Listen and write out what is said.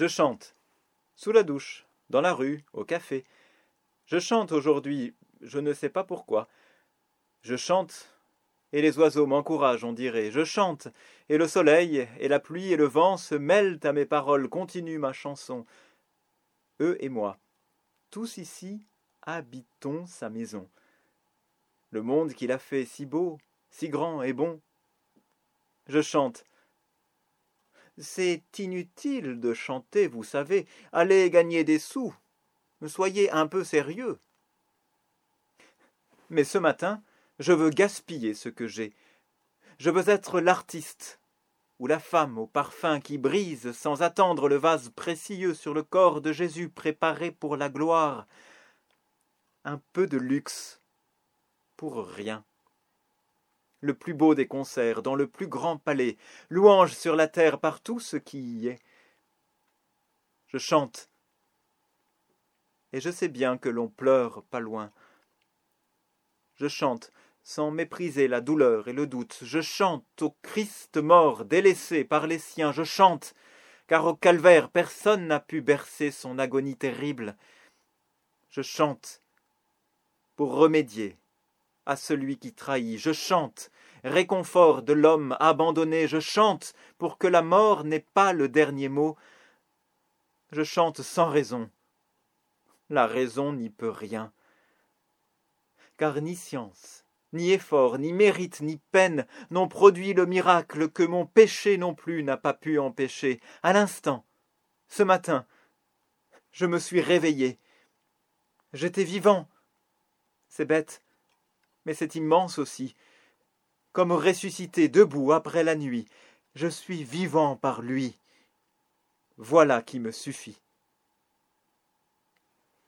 Je chante. Sous la douche, dans la rue, au café. Je chante aujourd'hui, je ne sais pas pourquoi. Je chante, et les oiseaux m'encouragent, on dirait. Je chante, et le soleil, et la pluie, et le vent se mêlent à mes paroles, continuent ma chanson. Eux et moi, tous ici, habitons sa maison. Le monde qu'il a fait si beau, si grand et bon. Je chante. C'est inutile de chanter, vous savez. Allez gagner des sous. Soyez un peu sérieux. Mais ce matin, je veux gaspiller ce que j'ai. Je veux être l'artiste, ou la femme au parfum qui brise sans attendre le vase précieux sur le corps de Jésus préparé pour la gloire. Un peu de luxe, pour rien. Le plus beau des concerts, dans le plus grand palais, louange sur la terre par tout ce qui y est. Je chante, et je sais bien que l'on pleure pas loin. Je chante, sans mépriser la douleur et le doute. Je chante au Christ mort, délaissé par les siens. Je chante, car au calvaire personne n'a pu bercer son agonie terrible. Je chante pour remédier à celui qui trahit. Je chante, réconfort de l'homme abandonné. Je chante pour que la mort n'ait pas le dernier mot. Je chante sans raison. La raison n'y peut rien. Car ni science, ni effort, ni mérite, ni peine n'ont produit le miracle que mon péché non plus n'a pas pu empêcher. À l'instant, ce matin, je me suis réveillé. J'étais vivant. C'est bête, mais c'est immense aussi. Comme ressuscité debout après la nuit, je suis vivant par lui. Voilà qui me suffit.